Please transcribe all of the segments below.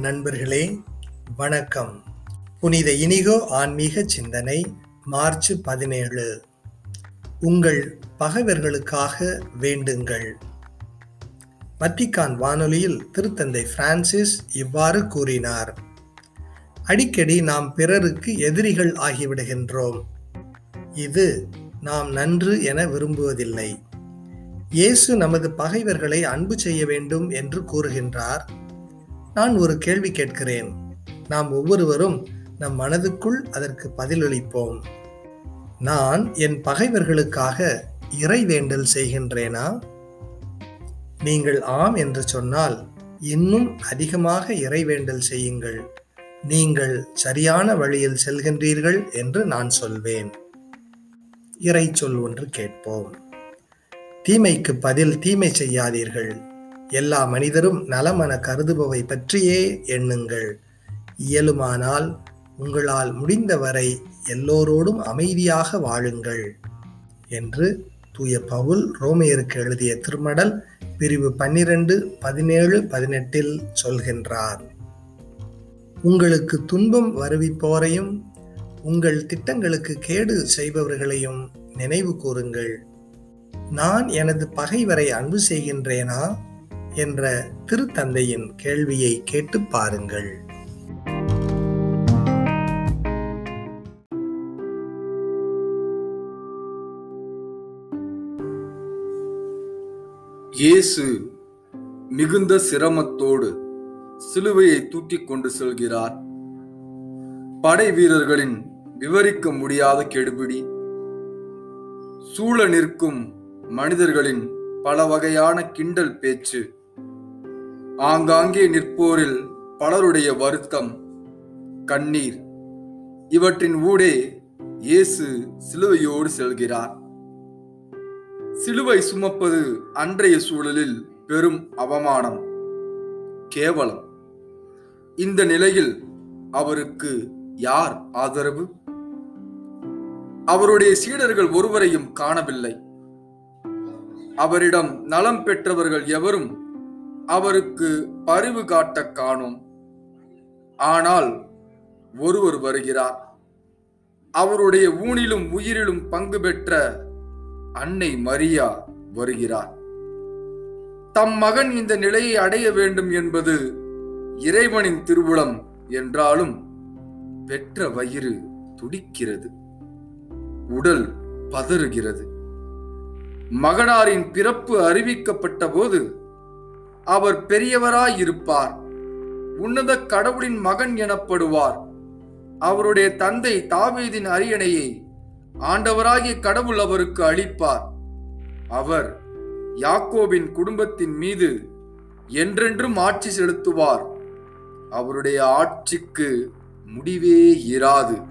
நண்பர்களே வணக்கம். புனித இனிகோ ஆன்மீக சிந்தனை மார்ச் பதினேழு. உங்கள் பகைவர்களுக்காக வேண்டுங்கள். வத்திக்கான் வானொலியில் திருத்தந்தை பிரான்சிஸ் இவ்வாறு கூறினார். அடிக்கடி நாம் பிறருக்கு எதிரிகள் ஆகிவிடுகின்றோம். இது நாம் நன்று என விரும்புவதில்லை. இயேசு நமது பகைவர்களை அன்பு செய்ய வேண்டும் என்று கூறுகின்றார். நான் ஒரு கேள்வி கேட்கிறேன். நாம் ஒவ்வொருவரும் நம் மனதுக்குள் அதற்கு பதிலளிப்போம். நான் என் பகைவர்களுக்காக இறை வேண்டல் செய்கின்றேனா? நீங்கள் ஆம் என்று சொன்னால் இன்னும் அதிகமாக இறைவேண்டல் செய்யுங்கள். நீங்கள் சரியான வழியில் செல்கின்றீர்கள் என்று நான் சொல்வேன். இறை சொல் ஒன்று கேட்போம். தீமைக்கு பதில் தீமை செய்யாதீர்கள். எல்லா மனிதரும் நலமென கருதுபவை பற்றியே எண்ணுங்கள். இயலுமானால் உங்களால் முடிந்தவரை எல்லோரோடும் அமைதியாக வாழுங்கள் என்று தூய பவுல் ரோமையருக்கு எழுதிய திருமடல் பிரிவு பன்னிரண்டு பதினேழு பதினெட்டில் சொல்கின்றார். உங்களுக்கு துன்பம் வருவிப்போரையும் உங்கள் திட்டங்களுக்கு கேடு செய்பவர்களையும் நினைவு கூறுங்கள். நான் எனது பகைவரை அன்பு செய்கின்றேனா? என்ற திருத்தந்தையின் கேள்வியை கேட்டு பாருங்கள். இயேசு மிகுந்த சிரமத்தோடு சிலுவையை தூக்கிக் கொண்டு செல்கிறார். படை வீரர்களின் விவரிக்க முடியாத கெடுபிடி. சூழ நிற்கும் மனிதர்களின் பல வகையான கிண்டல் பேச்சு. ஆங்காங்கே நிற்போரில் பலருடைய வருத்தம் கண்ணீர். இவற்றின் ஊடே இயேசு சிலுவையோடு செல்கிறார். சிலுவை சுமப்பது அன்றைய சூழலில் பெரும் அவமானம் கேவலம். இந்த நிலையில் அவருக்கு யார் ஆதரவு? அவருடைய சீடர்கள் ஒருவரையும் காணவில்லை. அவரிடம் நலம் பெற்றவர்கள் எவரும் அவருக்கு பரிவு காட்ட காணோம். ஆனால் ஒருவர் வருகிறார். அவருடைய ஊனிலும் உயிரிலும் பங்கு பெற்ற அன்னை மரியா வருகிறார். தம் மகன் இந்த நிலையை அடைய வேண்டும் என்பது இறைவனின் திருவுளம் என்றாலும் பெற்ற வயிறு துடிக்கிறது. உடல் பதறுகிறது. மகனாரின் பிறப்பு அறிவிக்கப்பட்ட போது அவர் பெரியவராயிருப்பார் உன்னத கடவுளின் மகன் எனப்படுவார். அவருடைய தந்தை தாவீதின் அரியணையை ஆண்டவராகிய கடவுள் அவருக்கு அளிப்பார். அவர் யாக்கோபின் குடும்பத்தின் மீது என்றென்றும் ஆட்சி செலுத்துவார். அவருடைய ஆட்சிக்கு முடிவே இராது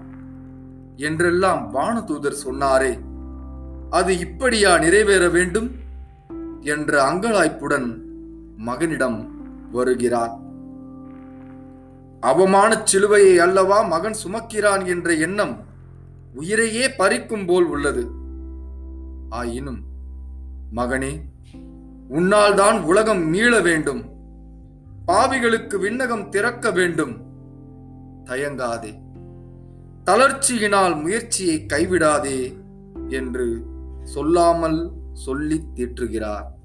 என்றெல்லாம் வானதூதர் சொன்னாரே. அது இப்படியா நிறைவேற வேண்டும்? என்ற அங்கலாய்ப்புடன் மகனிடம் வருகிறார். அவமான சிலுவையை அல்லவா மகன் சுமக்கிறான் என்ற எண்ணம் உயிரையே பறிக்கும் போல் உள்ளது. ஆயினும் மகனே உன்னால் தான் உலகம் மீள வேண்டும். பாவிகளுக்கு விண்ணகம் திறக்க வேண்டும். தயங்காதே. தளர்ச்சியினால் முயற்சியை கைவிடாதே என்று சொல்லாமல் சொல்லி தீற்றுகிறார்.